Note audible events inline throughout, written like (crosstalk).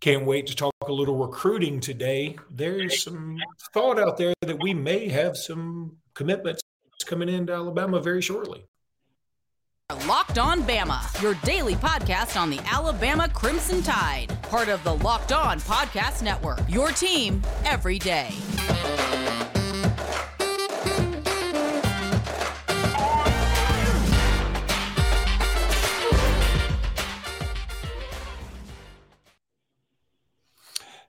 Can't wait to talk a little recruiting today. There's some thought out there that we may have some commitments coming into Alabama very shortly. Locked On Bama, your daily podcast on the Alabama Crimson Tide, part of the Locked On Podcast Network. Your team every day.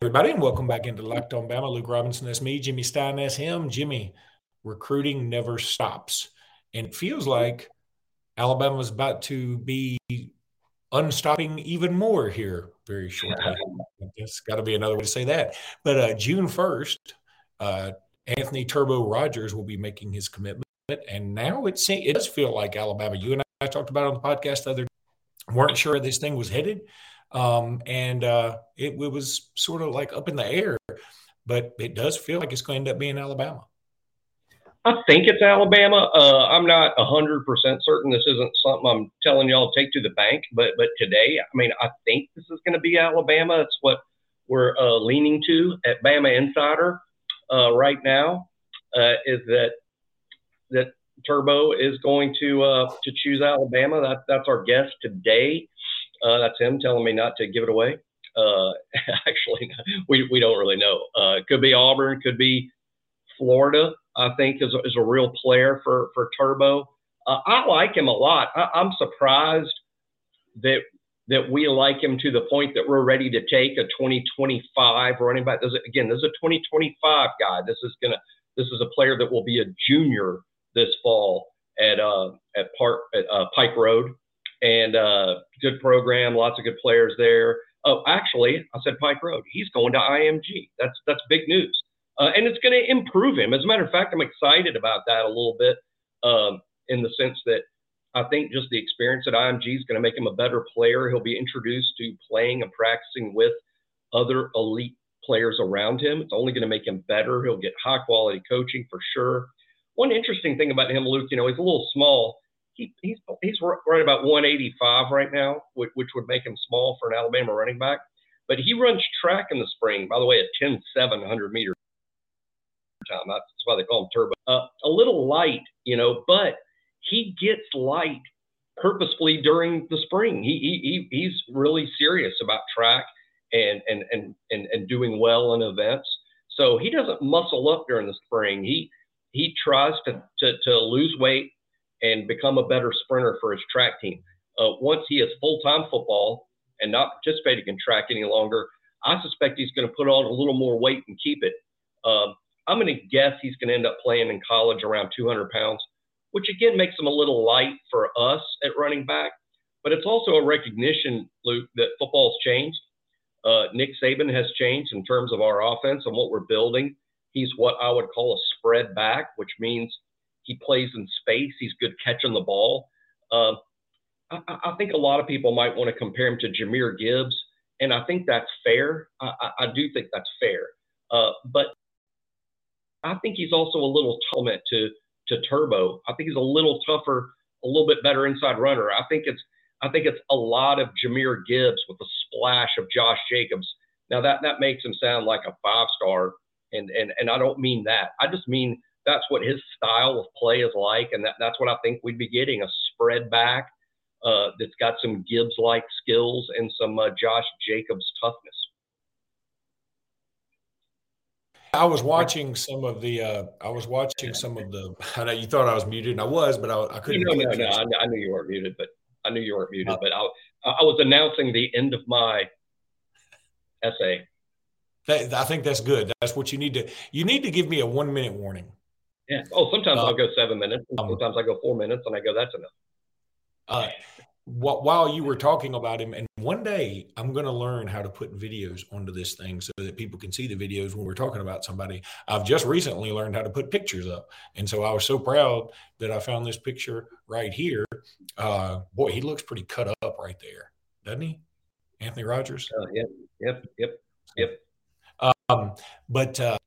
Everybody, and welcome back into Locked On Bama. Luke Robinson, that's me. Jimmy Stein, that's him. Jimmy, recruiting never stops. And it feels like Alabama Alabama's about to be unstopping even more here very shortly. That's got to be another way to say that. But uh, June 1st, uh, Anthony Turbo Rogers will be making his commitment. And now it, seems it does feel like Alabama. You and I talked about on the podcast the other day, weren't sure this thing was headed. Um, and uh, it, it, was sort of like up in the air, but it does feel like it's going to end up being Alabama. I think it's Alabama. Uh, I'm not 100% certain. This isn't something I'm telling y'all to take to the bank, but but today, I mean, I think this is going to be Alabama. It's what we're uh, leaning to at Bama Insider uh, right now. Uh, is that that Turbo is going to uh, to choose Alabama? That that's our guess today. Uh, that's him telling me not to give it away. Uh, (laughs) actually, (laughs) we, we don't really know. Uh, could be Auburn, could be Florida. I think is a, is a real player for for Turbo. Uh, I like him a lot. I, I'm surprised that that we like him to the point that we're ready to take a 2025 running back. This is, again, this is a 2025 guy. This is gonna this is a player that will be a junior this fall at uh, at Park at uh, Pike Road and uh, good program, lots of good players there. Oh, actually, I said Pike Road. He's going to IMG. That's that's big news, uh, and it's going to improve him. As a matter of fact, I'm excited about that a little bit, um, in the sense that I think just the experience at IMG is going to make him a better player. He'll be introduced to playing and practicing with other elite players around him. It's only going to make him better. He'll get high quality coaching for sure. One interesting thing about him, Luke, you know, he's a little small he, he's he's right about 185 right now, which, which would make him small for an Alabama running back. But he runs track in the spring, by the way, at 10 700 meter time. That's why they call him turbo. Uh, a little light, you know, but he gets light purposefully during the spring. He, he, he he's really serious about track and, and, and, and, and doing well in events. So he doesn't muscle up during the spring. He, he tries to, to, to lose weight and become a better sprinter for his track team. Uh, once he is full time football and not participating in track any longer, I suspect he's going to put on a little more weight and keep it. Uh, I'm going to guess he's going to end up playing in college around 200 pounds, which again makes him a little light for us at running back. But it's also a recognition, Luke, that football's changed. Uh, Nick Saban has changed in terms of our offense and what we're building. He's what I would call a spread back, which means he plays in space. He's good catching the ball. Uh, I, I, think a lot of people might want to compare him to Jahmyr Gibbs, and I think that's fair. I, I, do think that's fair. Uh, but I think he's also a little element to to Turbo. I think he's a little tougher, a little bit better inside runner. I think it's I think it's a lot of Jahmyr Gibbs with a splash of Josh Jacobs. Now that that makes him sound like a five star, and and and I don't mean that. I just mean that's what his style of play is like, and that, that's what I think we'd be getting a spread back uh, that's got some Gibbs like skills and some uh, Josh Jacobs toughness. I was watching some of the. Uh, I was watching some of the. I know you thought I was muted, and I was, but I, I couldn't. No, no, no. I, I, knew you weren't muted, but I knew you weren't muted. Uh, but I, I was announcing the end of my essay. I think that's good. That's what you need to. You need to give me a one minute warning. Yeah. Oh, sometimes uh, I'll go seven minutes. Um, sometimes I go four minutes, and I go, "That's enough." Uh, while you were talking about him, and one day I'm going to learn how to put videos onto this thing so that people can see the videos when we're talking about somebody. I've just recently learned how to put pictures up, and so I was so proud that I found this picture right here. Uh, boy, he looks pretty cut up right there, doesn't he, Anthony Rogers? Uh, yep, yep, yep, yep. Um, but uh,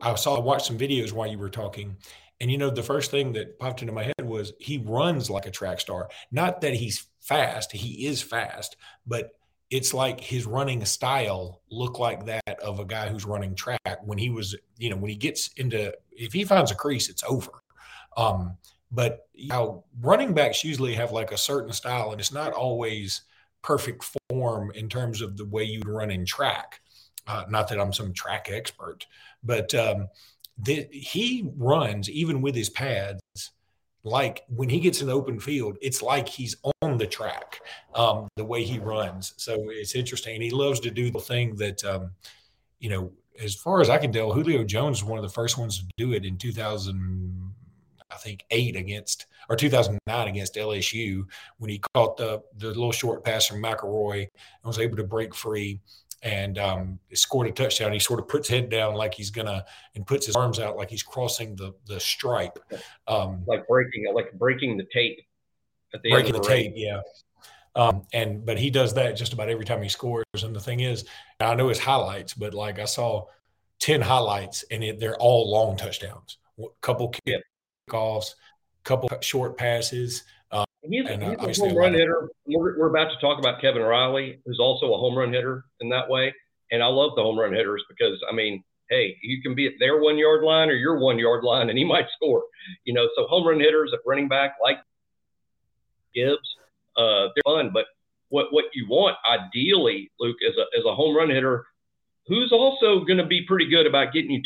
I saw I watched some videos while you were talking, and you know the first thing that popped into my head was he runs like a track star. Not that he's fast; he is fast, but it's like his running style looked like that of a guy who's running track when he was, you know, when he gets into if he finds a crease, it's over. Um, but you know, running backs usually have like a certain style, and it's not always perfect form in terms of the way you run in track. Uh, not that I'm some track expert, but um, the, he runs even with his pads like when he gets in the open field, it's like he's on the track, um, the way he runs. So it's interesting. He loves to do the thing that, um, you know, as far as I can tell, Julio Jones was one of the first ones to do it in 2000, I think, eight against or 2009 against LSU when he caught the the little short pass from McElroy and was able to break free and um, scored a touchdown. He sort of puts head down like he's gonna and puts his arms out like he's crossing the the stripe, um, like breaking like breaking the tape. At the breaking the, the tape, yeah. Um, and but he does that just about every time he scores. And the thing is, I know his highlights, but like I saw ten highlights, and it, they're all long touchdowns. A couple kickoffs, a couple short passes. He's, and, uh, he's a home run hitter. We're, we're about to talk about Kevin Riley, who's also a home run hitter in that way. And I love the home run hitters because, I mean, hey, you can be at their one yard line or your one yard line, and he (laughs) might score. You know, so home run hitters at running back like Gibbs, uh, they're fun. But what what you want ideally, Luke, is a as a home run hitter who's also going to be pretty good about getting you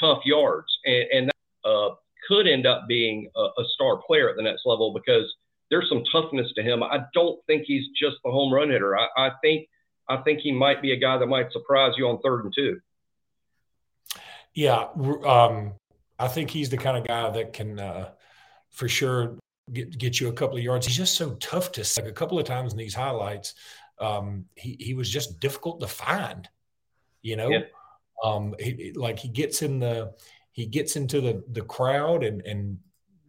tough yards, and, and uh, could end up being a, a star player at the next level because there's some toughness to him. I don't think he's just the home run hitter. I, I think I think he might be a guy that might surprise you on third and two. Yeah, um, I think he's the kind of guy that can, uh, for sure, get get you a couple of yards. He's just so tough to like a couple of times in these highlights. Um, he he was just difficult to find. You know, yeah. um, he, like he gets in the he gets into the the crowd and and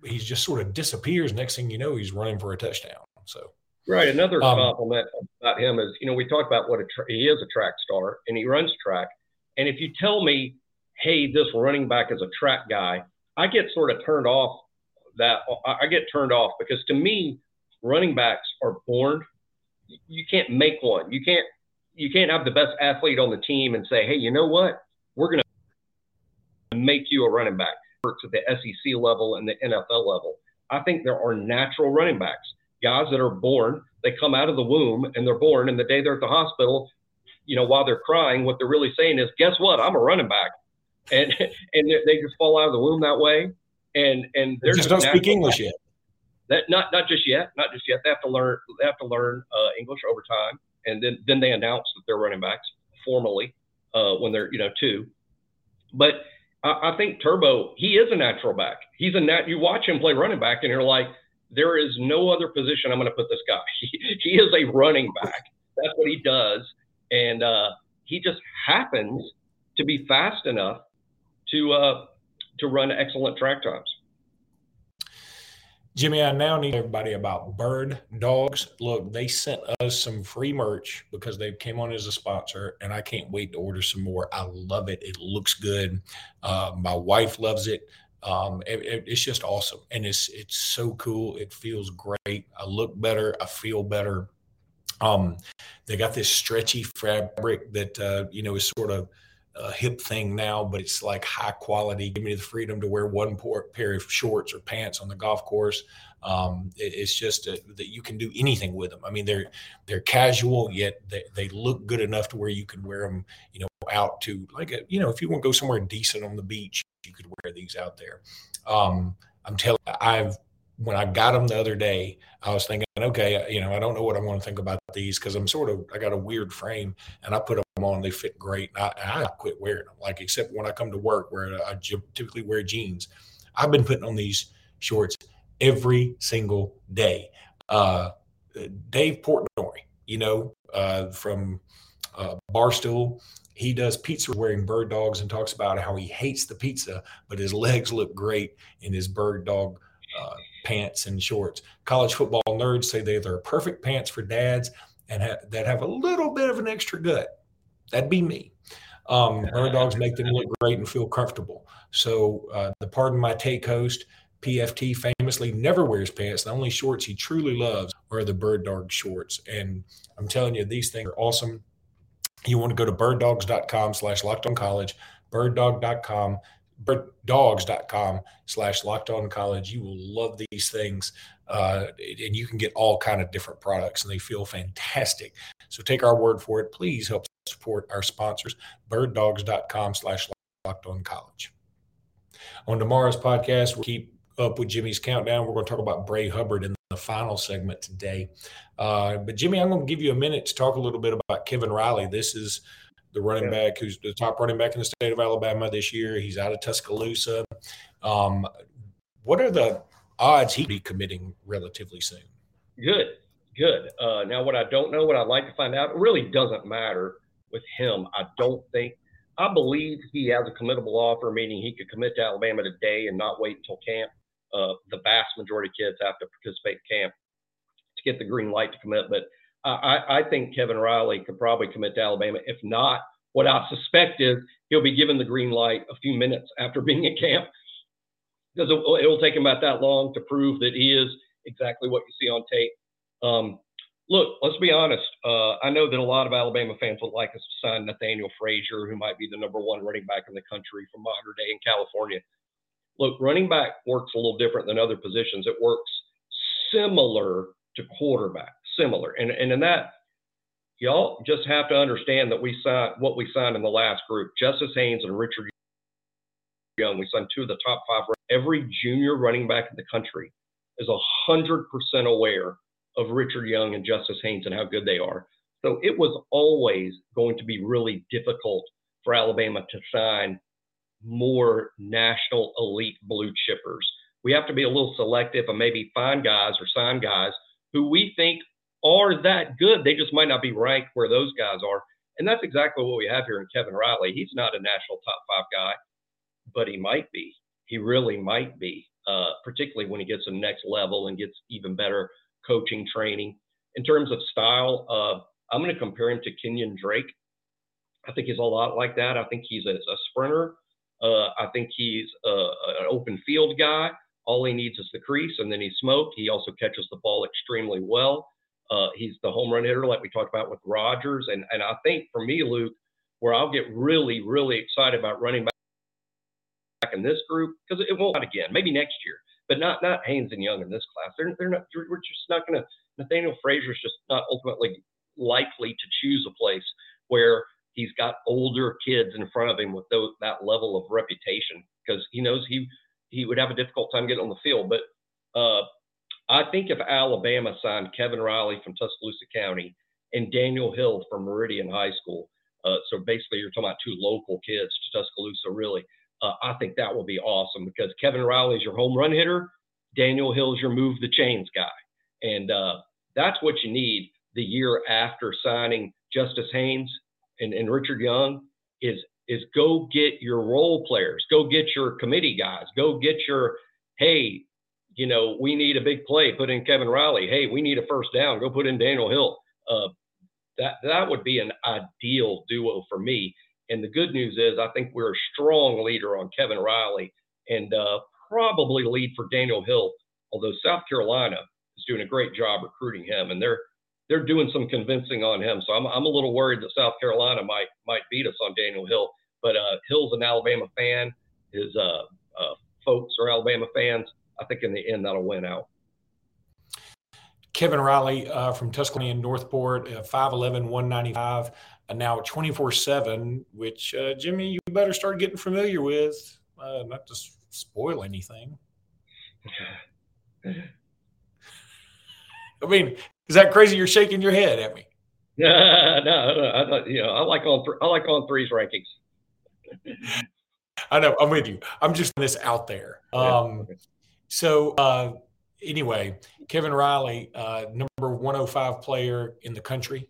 he just sort of disappears. Next thing you know, he's running for a touchdown. So right, another um, compliment about him is you know we talked about what a tra- he is a track star and he runs track. And if you tell me, hey, this running back is a track guy, I get sort of turned off. That I get turned off because to me, running backs are born. You can't make one. You can't you can't have the best athlete on the team and say, hey, you know what? We're going to make you a running back. Works at the SEC level and the NFL level. I think there are natural running backs, guys that are born, they come out of the womb and they're born, and the day they're at the hospital, you know, while they're crying, what they're really saying is, guess what? I'm a running back. And (laughs) and they just fall out of the womb that way. And and they just don't speak English yet. That not not just yet, not just yet. They have to learn they have to learn uh, English over time, and then then they announce that they're running backs formally uh, when they're you know two. But I, think Turbo, he is a natural back. He's a nat. You watch him play running back, and you're like, there is no other position I'm going to put this guy. (laughs) He, he is a running back. That's what he does, and uh, he just happens to be fast enough to uh, to run excellent track times. Jimmy, I now need everybody about bird dogs. Look, they sent us some free merch because they came on as a sponsor, and I can't wait to order some more. I love it. It looks good. Uh, my wife loves it. Um, it, it. It's just awesome, and it's it's so cool. It feels great. I look better. I feel better. Um, they got this stretchy fabric that uh, you know is sort of a hip thing now, but it's like high quality. Give me the freedom to wear one pair of shorts or pants on the golf course. Um, it, it's just a, that you can do anything with them. I mean, they're they're casual yet they, they look good enough to where you can wear them, you know, out to like a, you know, if you want to go somewhere decent on the beach, you could wear these out there. Um, I'm telling I've when I got them the other day, I was thinking, okay, you know, I don't know what I want to think about these because I'm sort of, I got a weird frame and I put them on, they fit great. And I, I quit wearing them, like, except when I come to work where I typically wear jeans. I've been putting on these shorts every single day. Uh, Dave Portnoy, you know, uh, from uh, Barstool, he does pizza wearing bird dogs and talks about how he hates the pizza, but his legs look great in his bird dog uh, pants and shorts. College football nerds say they, they're perfect pants for dads and ha- that have a little bit of an extra gut. That'd be me. Um, bird dogs make them look great and feel comfortable. So uh, the Pardon My Take host, PFT famously never wears pants. The only shorts he truly loves are the Bird Dog shorts. And I'm telling you, these things are awesome. You want to go to birddogs.com slash locked on college, birddog.com, birddogs.com slash locked on college. You will love these things. Uh, and you can get all kind of different products and they feel fantastic. So take our word for it. Please help support our sponsors, birddogs.com slash locked on college. On tomorrow's podcast, we'll keep up with Jimmy's countdown. We're going to talk about Bray Hubbard in the final segment today. Uh, but Jimmy, I'm going to give you a minute to talk a little bit about Kevin Riley. This is the running yeah. back who's the top running back in the state of Alabama this year. He's out of Tuscaloosa. Um, what are the odds he'd be committing relatively soon? Good, good. Uh, now, what I don't know, what I'd like to find out, it really doesn't matter with him. I don't think. I believe he has a committable offer, meaning he could commit to Alabama today and not wait until camp uh, the vast majority of kids have to participate in camp to get the green light to commit. But I, I think Kevin Riley could probably commit to Alabama. If not, what I suspect is he'll be given the green light a few minutes after being in camp because it, will take him about that long to prove that he is exactly what you see on tape. Um, look, let's be honest. Uh, I know that a lot of Alabama fans would like us to sign Nathaniel Frazier, who might be the number one running back in the country from Mater Dei in California. Look, running back works a little different than other positions. It works similar to quarterback, similar. And, and in that, y'all just have to understand that we signed what we signed in the last group Justice Haynes and Richard Young. We signed two of the top five. Every junior running back in the country is 100% aware of Richard Young and Justice Haynes and how good they are. So it was always going to be really difficult for Alabama to sign more national elite blue chippers. We have to be a little selective and maybe find guys or sign guys who we think are that good. They just might not be ranked where those guys are. And that's exactly what we have here in Kevin Riley. He's not a national top five guy, but he might be. He really might be, uh, particularly when he gets to the next level and gets even better coaching training. In terms of style, uh, I'm going to compare him to Kenyan Drake. I think he's a lot like that. I think he's a, a sprinter uh, I think he's a, an open field guy. All he needs is the crease, and then he's smoked. He also catches the ball extremely well. Uh, he's the home run hitter, like we talked about with Rogers. And, and I think for me, Luke, where I'll get really, really excited about running back in this group, because it won't again, maybe next year, but not not Haynes and Young in this class. They're, they're not, we're just not going to, Nathaniel Frazier's just not ultimately likely to choose a place where he's got older kids in front of him with those, that level of reputation because he knows he he would have a difficult time getting on the field. But uh, I think if Alabama signed Kevin Riley from Tuscaloosa County and Daniel Hill from Meridian High School, uh, so basically you're talking about two local kids to Tuscaloosa, really. Uh, I think that will be awesome because Kevin Riley is your home run hitter, Daniel Hill is your move the chains guy, and uh, that's what you need the year after signing Justice Haynes and, and Richard Young is is go get your role players, go get your committee guys, go get your hey, you know, we need a big play, put in Kevin Riley. Hey, we need a first down, go put in Daniel Hill. Uh, that that would be an ideal duo for me. And the good news is, I think we're a strong leader on Kevin Riley, and uh, probably lead for Daniel Hill. Although South Carolina is doing a great job recruiting him, and they're they're doing some convincing on him. So I'm, I'm a little worried that South Carolina might might beat us on Daniel Hill. But uh, Hill's an Alabama fan. His uh, uh, folks are Alabama fans. I think in the end that'll win out. Kevin Riley uh, from Tuscaloosa and Northport, uh, 5'11", 195, uh, now 24-7, which, uh, Jimmy, you better start getting familiar with, uh, not to spoil anything. I mean, is that crazy? You're shaking your head at me. (laughs) No, no, no. I you know, I like on th- I like on threes rankings. (laughs) I know. I'm with you. I'm just this out there. Um, so uh, anyway, Kevin Riley, uh, number 105 player in the country.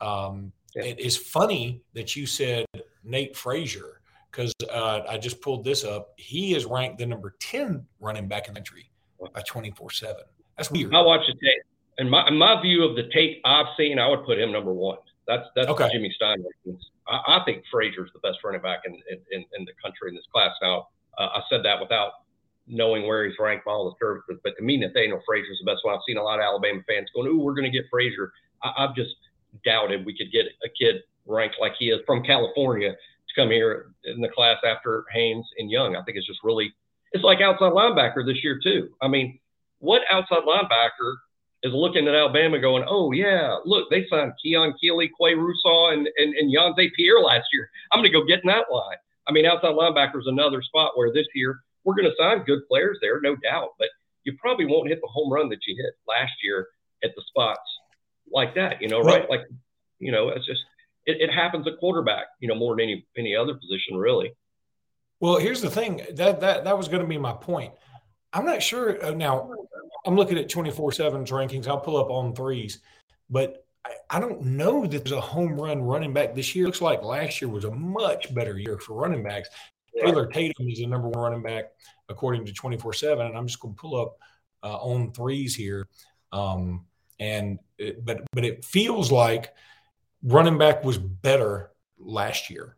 Um, yeah. It is funny that you said Nate Frazier because uh, I just pulled this up. He is ranked the number 10 running back in the country by 24 7. That's weird. I watched the tape And my in my view of the tape I've seen, I would put him number one. That's that's okay. Jimmy Stein. I, I think Frazier's the best running back in, in, in the country in this class. Now, uh, I said that without knowing where he's ranked by all the services. But to me, Nathaniel Frazier is the best one. I've seen a lot of Alabama fans going, "Ooh, we're going to get Frazier." I, I've just doubted we could get a kid ranked like he is from California to come here in the class after Haynes and Young. I think it's just really it's like outside linebacker this year too. I mean, what outside linebacker is looking at Alabama going, oh yeah, look, they signed Keon Keeley, Qua Russaw, and and, and Yhonzae Pierre last year. I'm going to go get in that line. I mean, outside linebacker is another spot where this year we're going to sign good players there, no doubt, but you probably won't hit the home run that you hit last year at the spots like that, you know, right? Like, you know, it's just it, it happens at quarterback, you know, more than any any other position, really. Well, here's the thing that that that was going to be my point. I'm not sure uh, now. I'm looking at 24 7's rankings. I'll pull up on threes, but I, I, don't know that there's a home run running back this year. Looks like last year was a much better year for running backs. Taylor Tatum is the number one running back according to 24 7. And I'm just going to pull up uh, on threes here. Um, and it, but but it feels like running back was better last year.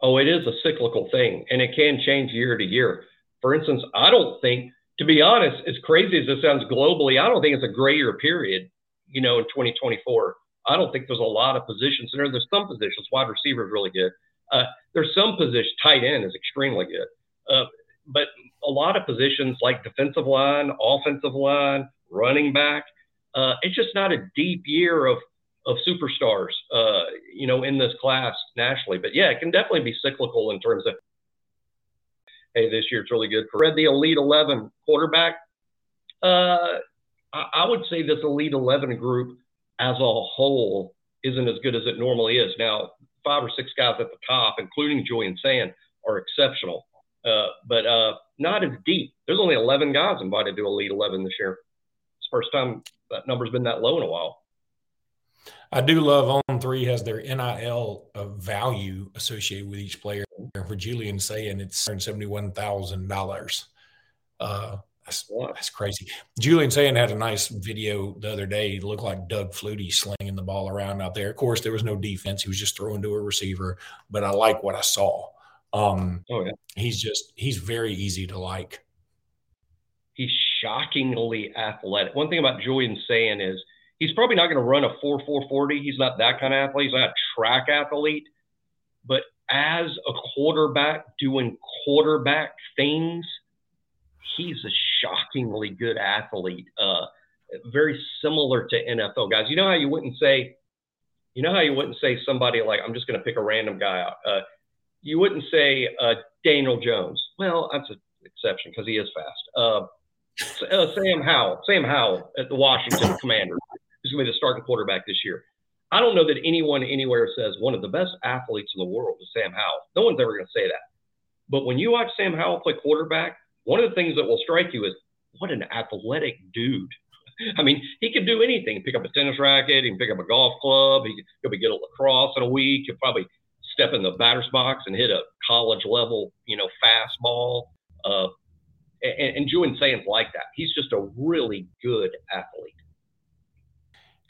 Oh, it is a cyclical thing, and it can change year to year. For instance, I don't think, to be honest, as crazy as it sounds globally, I don't think it's a grayer period. You know, in 2024, I don't think there's a lot of positions there. There's some positions. Wide receiver is really good. Uh, there's some positions. Tight end is extremely good. Uh, but a lot of positions like defensive line, offensive line, running back, uh, it's just not a deep year of of superstars, uh, you know, in this class nationally. But yeah, it can definitely be cyclical in terms of, hey, this year it's really good for the Elite 11 quarterback. Uh, I, I would say this Elite 11 group as a whole isn't as good as it normally is. Now, five or six guys at the top, including Julian Sayin, are exceptional, uh, but uh, not as deep. There's only 11 guys invited to Elite 11 this year. It's first time that number's been that low in a while. I do love on three has their NIL value associated with each player. For Julian Sayin it's seventy-one thousand uh, dollars. That's, that's crazy. Julian Sayin had a nice video the other day. It looked like Doug Flutie slinging the ball around out there. Of course, there was no defense. He was just throwing to a receiver, but I like what I saw. Um, oh, yeah. He's just, he's very easy to like. He's shockingly athletic. One thing about Julian Sayin is he's probably not going to run a 4 440. He's not that kind of athlete. He's not a track athlete. But as a quarterback doing quarterback things, he's a shockingly good athlete. Uh, very similar to NFL guys. You know how you wouldn't say, you know how you wouldn't say somebody like, I'm just going to pick a random guy out. Uh, you wouldn't say uh, Daniel Jones. Well, that's an exception because he is fast. Uh, uh, Sam Howell, Sam Howell at the Washington Commanders who's going to be the starting quarterback this year. I don't know that anyone anywhere says one of the best athletes in the world is Sam Howell. No one's ever going to say that. But when you watch Sam Howell play quarterback, one of the things that will strike you is what an athletic dude. I mean, he could do anything. Pick up a tennis racket, he can pick up a golf club, he could be good at lacrosse in a week, he'll probably step in the batter's box and hit a college level, you know, fastball. Uh, and, and Julian Sayin's like that. He's just a really good athlete.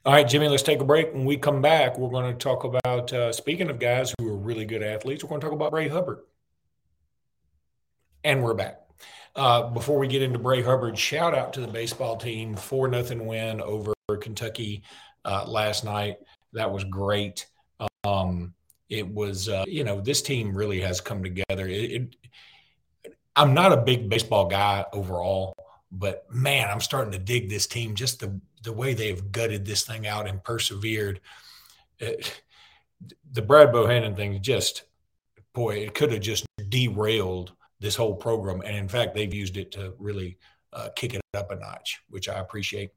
All right, Jimmy, let's take a break. When we come back, we're going to talk about, uh, speaking of guys who are really good athletes, we're going to talk about Bray Hubbard. And we're back. Uh, before we get into Bray Hubbard, shout out to the baseball team. 4 nothing win over Kentucky uh, last night. That was great. Um, it was, uh, you know, this team really has come together. It, it, I'm not a big baseball guy overall, but man, I'm starting to dig this team. Just the the way they've gutted this thing out and persevered. It, the Brad Bohannon thing just, boy, it could have just derailed this whole program. And in fact, they've used it to really uh, kick it up a notch, which I appreciate.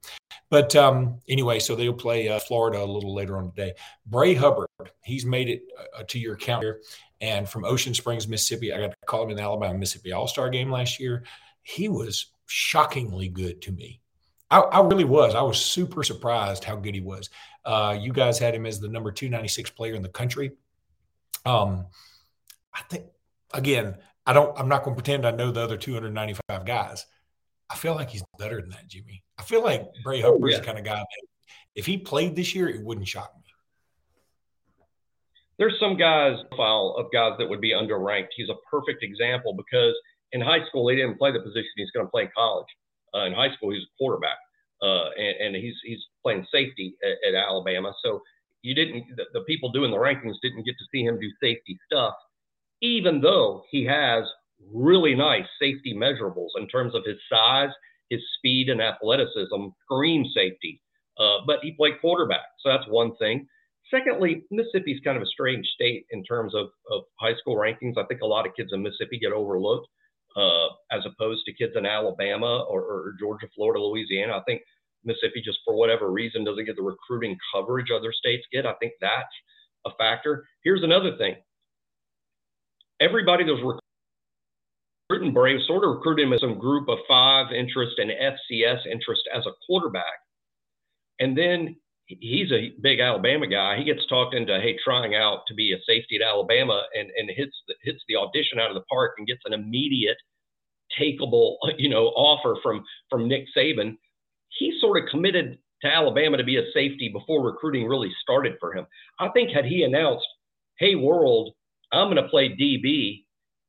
But um, anyway, so they'll play uh, Florida a little later on today. Bray Hubbard, he's made it uh, to your account here. And from Ocean Springs, Mississippi, I got to call him in the Alabama Mississippi All Star game last year. He was shockingly good to me. I, I, really was. I was super surprised how good he was. Uh, you guys had him as the number 296 player in the country. Um, I think again, I don't. I'm not going to pretend I know the other 295 guys. I feel like he's better than that, Jimmy. I feel like Bray oh, Hubbard's yeah. the kind of guy that if he played this year, it wouldn't shock me. There's some guys file of guys that would be underranked. He's a perfect example because in high school, he didn't play the position he's going to play in college. Uh, in high school, he's a quarterback, uh, and, and, he's he's playing safety at, at Alabama. So you didn't the, the, people doing the rankings didn't get to see him do safety stuff, even though he has really nice safety measurables in terms of his size, his speed, and athleticism. Scream safety, uh, but he played quarterback, so that's one thing. Secondly, Mississippi's kind of a strange state in terms of, of high school rankings. I think a lot of kids in Mississippi get overlooked uh, as opposed to kids in Alabama or, or, Georgia, Florida, Louisiana. I think Mississippi, just for whatever reason, doesn't get the recruiting coverage other states get. I think that's a factor. Here's another thing everybody that's recruiting Bray sort of recruited him as some group of five interest and FCS interest as a quarterback. And then he's a big Alabama guy. He gets talked into hey trying out to be a safety at Alabama and and hits the, hits the audition out of the park and gets an immediate takeable you know offer from from Nick Saban. He sort of committed to Alabama to be a safety before recruiting really started for him. I think had he announced, "Hey world, I'm going to play DB.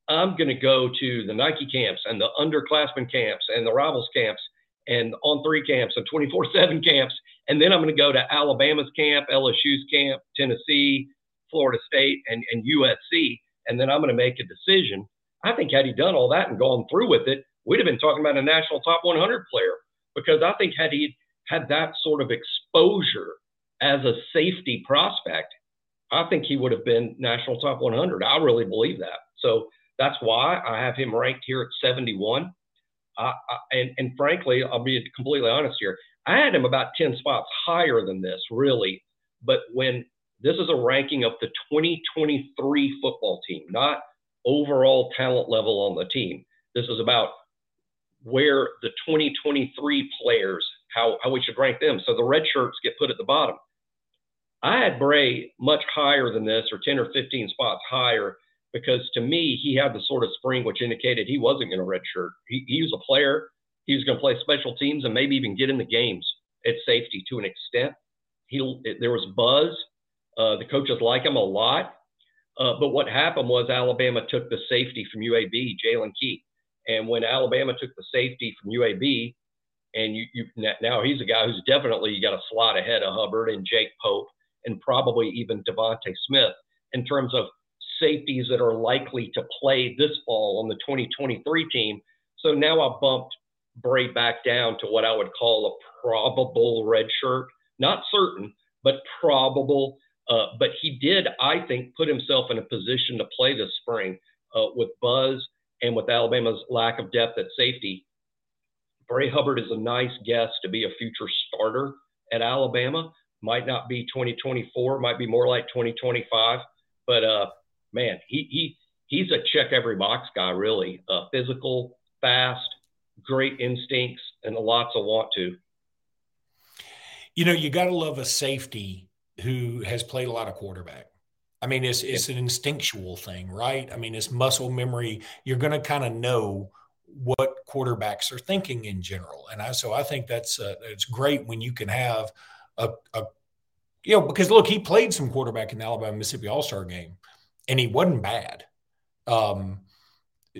I'm going to go to the Nike camps and the underclassmen camps and the rivals camps and on three camps and 24 7 camps and then I'm going to go to Alabama's camp, LSU's camp, Tennessee, Florida State, and, and USC. And then I'm going to make a decision. I think had he done all that and gone through with it, we'd have been talking about a national top 100 player because I think had he had that sort of exposure as a safety prospect, I think he would have been national top 100. I really believe that. So that's why I have him ranked here at 71. I, I, and, and frankly, I'll be completely honest here. I had him about 10 spots higher than this, really. But when this is a ranking of the 2023 football team, not overall talent level on the team. This is about where the 2023 players, how, how we should rank them. So the red shirts get put at the bottom. I had Bray much higher than this, or 10 or 15 spots higher, because to me, he had the sort of spring which indicated he wasn't going to redshirt. He, he was a player he was going to play special teams and maybe even get in the games at safety to an extent. He there was buzz. Uh, the coaches like him a lot. Uh, but what happened was Alabama took the safety from UAB, Jaylen Key. And when Alabama took the safety from UAB, and you, you now he's a guy who's definitely got a slot ahead of Hubbard and Jake Pope and probably even Devonta Smith in terms of safeties that are likely to play this fall on the 2023 team. So now I bumped Bray back down to what I would call a probable red shirt. Not certain, but probable. Uh, but he did, I think, put himself in a position to play this spring uh, with Buzz and with Alabama's lack of depth at safety. Bray Hubbard is a nice guess to be a future starter at Alabama. Might not be 2024, might be more like 2025. But uh, man, he he he's a check every box guy, really. Uh, physical, fast, great instincts and lots of want to. You know, you got to love a safety who has played a lot of quarterback. I mean, it's it's an instinctual thing, right? I mean, it's muscle memory. You're going to kind of know what quarterbacks are thinking in general, and I so I think that's uh, it's great when you can have a, a you know because look, he played some quarterback in the Alabama Mississippi All Star game, and he wasn't bad. Um,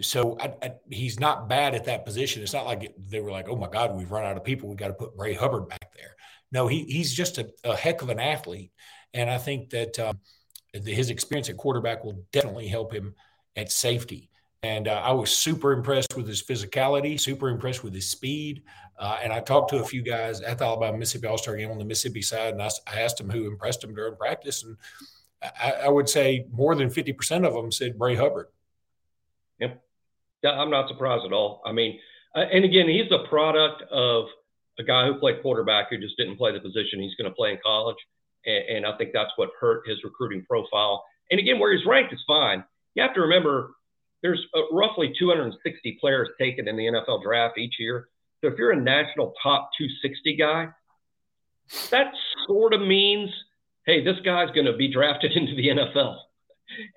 so I, I, he's not bad at that position. It's not like they were like, "Oh my God, we've run out of people. We got to put Bray Hubbard back there." No, he he's just a, a heck of an athlete, and I think that um, his experience at quarterback will definitely help him at safety. And uh, I was super impressed with his physicality, super impressed with his speed. Uh, and I talked to a few guys at the Alabama Mississippi All Star game on the Mississippi side, and I, I, asked them who impressed them during practice, and I, I would say more than fifty percent of them said Bray Hubbard. Yep. Yeah, I'm not surprised at all. I mean, uh, and again, he's a product of a guy who played quarterback who just didn't play the position he's going to play in college. And, and I think that's what hurt his recruiting profile. And again, where he's ranked is fine. You have to remember there's uh, roughly 260 players taken in the NFL draft each year. So if you're a national top 260 guy, that sort of means, hey, this guy's going to be drafted (laughs) into the NFL.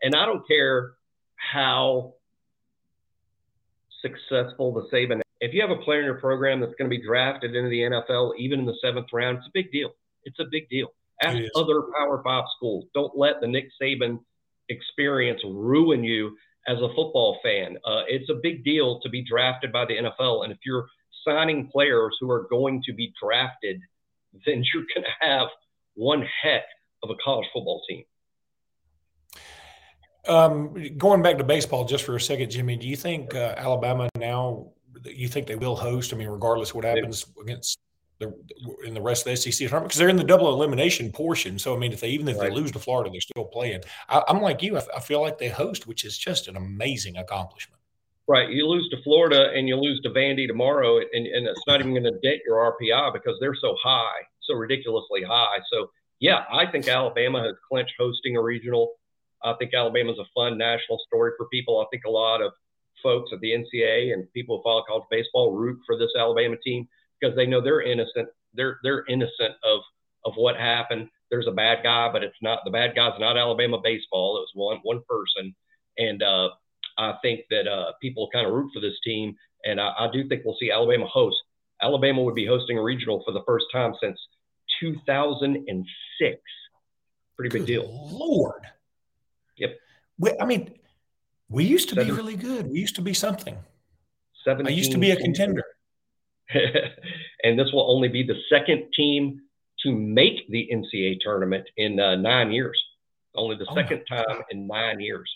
And I don't care how successful the Saban. If you have a player in your program that's going to be drafted into the NFL, even in the seventh round, it's a big deal. It's a big deal. Ask other Power Five schools. Don't let the Nick Saban experience ruin you as a football fan. Uh, it's a big deal to be drafted by the NFL. And if you're signing players who are going to be drafted, (laughs) then you're going to have one heck of a college football team. Um, going back to baseball just for a second, Jimmy, do you think uh, Alabama now? You think they will host? I mean, regardless what happens against the in the rest of the SEC tournament because they're in the double elimination portion. So I mean, if they even if right. they lose to Florida, they're still playing. I, am like you. I, I, feel like they host, which is just an amazing accomplishment. Right. You lose to Florida and you lose to Vandy tomorrow, and, and it's not even going to dent your RPI because they're so high, so ridiculously high. So yeah, I think Alabama has clinched hosting a regional. I think Alabama's a fun national story for people. I think a lot of folks at the NCAA and people who follow college baseball root for this Alabama team because they know they're innocent. They're they're innocent of of what happened. There's a bad guy, but it's not the bad guy's not Alabama baseball. It was one one person, and uh, I think that uh, people kind of root for this team, and I, I do think we'll see Alabama host. Alabama would be hosting a regional for the first time since 2006. Pretty big good deal. Lord. Yep. We, I mean, we used to Seven, be really good. We used to be something. I used to be a contender. (laughs) and this will only be the second team to make the NCAA tournament in uh, nine years. Only the oh second time in nine years.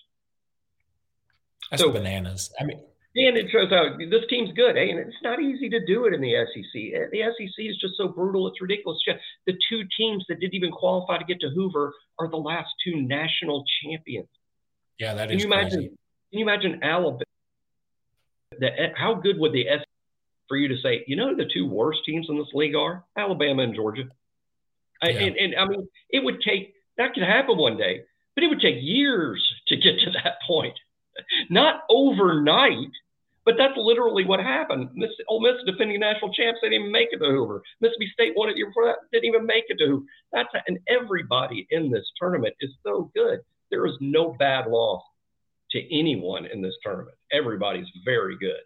That's so, bananas. I mean, and it shows how this team's good. Eh? And it's not easy to do it in the SEC. Eh, the SEC is just so brutal. It's ridiculous. The two teams that didn't even qualify to get to Hoover are the last two national champions. Yeah, that can is you imagine, crazy. Can you imagine Alabama? The, how good would the SEC for you to say, you know, the two worst teams in this league are Alabama and Georgia. Yeah. and, and I mean, it would take that could happen one day, but it would take years to get to that (laughs) point. Not overnight, but that's literally what happened. Miss Ole Miss, defending national champs, they didn't even make it to Hoover. Mississippi State won it year before that, didn't even make it to Hoover. That's and everybody in this tournament is so good. There is no bad loss to anyone in this tournament. Everybody's very good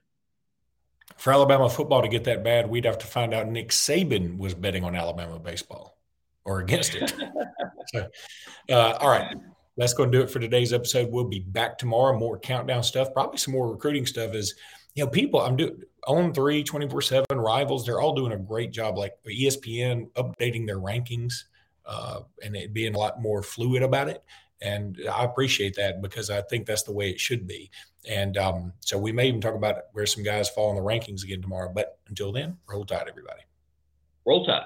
for Alabama football to get that bad, we'd have to find out Nick Saban was betting on Alabama baseball or against it. (laughs) so, uh, all right, that's going to do it for today's episode. We'll be back tomorrow. More countdown stuff, probably some more recruiting stuff. Is you know, people I'm doing on three 24 seven rivals. They're all doing a great job. Like ESPN updating their rankings uh, and it being a lot more fluid about it. And I appreciate that because I think that's the way it should be. And um, so we may even talk about where some guys fall in the rankings again tomorrow. But until then, roll tide, everybody. Roll tide.